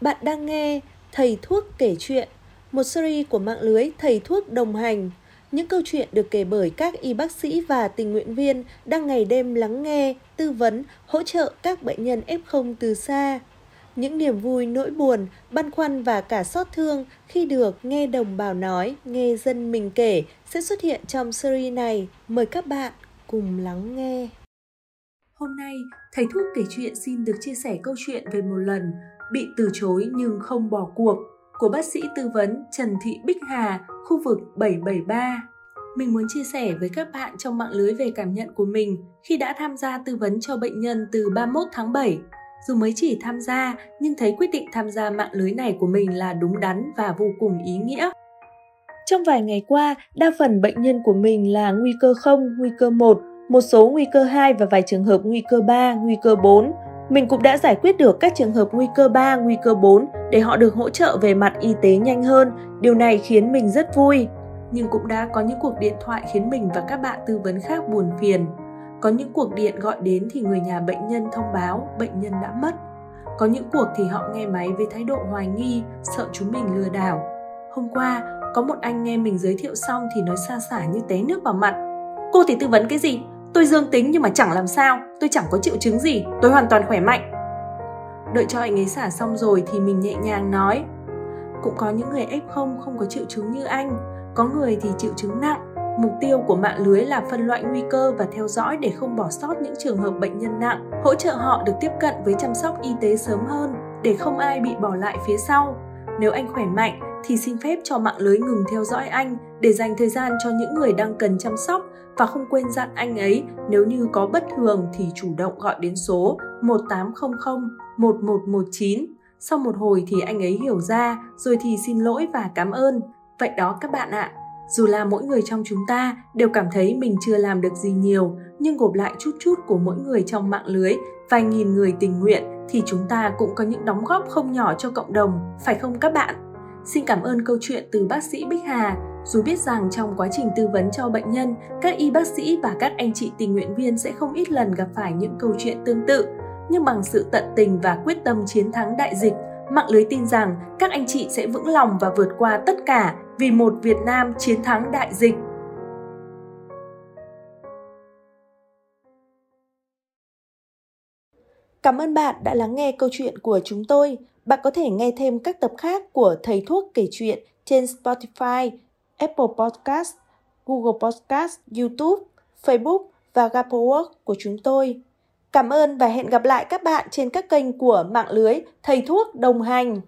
Bạn đang nghe Thầy Thuốc kể chuyện, một series của mạng lưới Thầy Thuốc đồng hành. Những câu chuyện được kể bởi các y bác sĩ và tình nguyện viên đang ngày đêm lắng nghe, tư vấn, hỗ trợ các bệnh nhân F0 từ xa. Những niềm vui, nỗi buồn, băn khoăn và cả xót thương khi được nghe đồng bào nói, nghe dân mình kể sẽ xuất hiện trong series này. Mời các bạn cùng lắng nghe. Hôm nay, thầy thuốc kể chuyện xin được chia sẻ câu chuyện về một lần bị từ chối nhưng không bỏ cuộc của bác sĩ tư vấn Trần Thị Bích Hà, khu vực 773. Mình muốn chia sẻ với các bạn trong mạng lưới về cảm nhận của mình khi đã tham gia tư vấn cho bệnh nhân từ 31 tháng 7. Dù mới chỉ tham gia, nhưng thấy quyết định tham gia mạng lưới này của mình là đúng đắn và vô cùng ý nghĩa. Trong vài ngày qua, đa phần bệnh nhân của mình là nguy cơ 0, nguy cơ 1, một số nguy cơ 2 và vài trường hợp nguy cơ 3, nguy cơ 4. Mình cũng đã giải quyết được các trường hợp nguy cơ 3, nguy cơ 4 để họ được hỗ trợ về mặt y tế nhanh hơn. Điều này khiến mình rất vui. Nhưng cũng đã có những cuộc điện thoại khiến mình và các bạn tư vấn khác buồn phiền. Có những cuộc điện gọi đến thì người nhà bệnh nhân thông báo bệnh nhân đã mất. Có những cuộc thì họ nghe máy với thái độ hoài nghi, sợ chúng mình lừa đảo. Hôm qua, có một anh nghe mình giới thiệu xong thì nói xa xả như té nước vào mặt. Cô thì tư vấn cái gì? Tôi dương tính nhưng mà chẳng làm sao, tôi chẳng có triệu chứng gì, tôi hoàn toàn khỏe mạnh. Đợi cho anh ấy xả xong rồi thì mình nhẹ nhàng nói Cũng có những người F0 không có triệu chứng như anh, có người thì triệu chứng nặng. Mục tiêu của mạng lưới là phân loại nguy cơ và theo dõi để không bỏ sót những trường hợp bệnh nhân nặng, hỗ trợ họ được tiếp cận với chăm sóc y tế sớm hơn để không ai bị bỏ lại phía sau. Nếu anh khỏe mạnh thì xin phép cho mạng lưới ngừng theo dõi anh để dành thời gian cho những người đang cần chăm sóc và không quên dặn anh ấy nếu như có bất thường thì chủ động gọi đến số 1800 1119. Sau một hồi thì anh ấy hiểu ra rồi thì xin lỗi và cảm ơn. Vậy đó các bạn ạ. Dù là mỗi người trong chúng ta đều cảm thấy mình chưa làm được gì nhiều, nhưng gộp lại chút chút của mỗi người trong mạng lưới, vài nghìn người tình nguyện thì chúng ta cũng có những đóng góp không nhỏ cho cộng đồng, phải không các bạn? Xin cảm ơn câu chuyện từ bác sĩ Bích Hà. Dù biết rằng trong quá trình tư vấn cho bệnh nhân, các y bác sĩ và các anh chị tình nguyện viên sẽ không ít lần gặp phải những câu chuyện tương tự, nhưng bằng sự tận tình và quyết tâm chiến thắng đại dịch, mạng lưới tin rằng các anh chị sẽ vững lòng và vượt qua tất cả vì một Việt Nam chiến thắng đại dịch. Cảm ơn bạn đã lắng nghe câu chuyện của chúng tôi. Bạn có thể nghe thêm các tập khác của Thầy Thuốc kể chuyện trên Spotify, Apple Podcast, Google Podcast, YouTube, Facebook và Gapowork của chúng tôi. Cảm ơn và hẹn gặp lại các bạn trên các kênh của mạng lưới Thầy Thuốc đồng hành.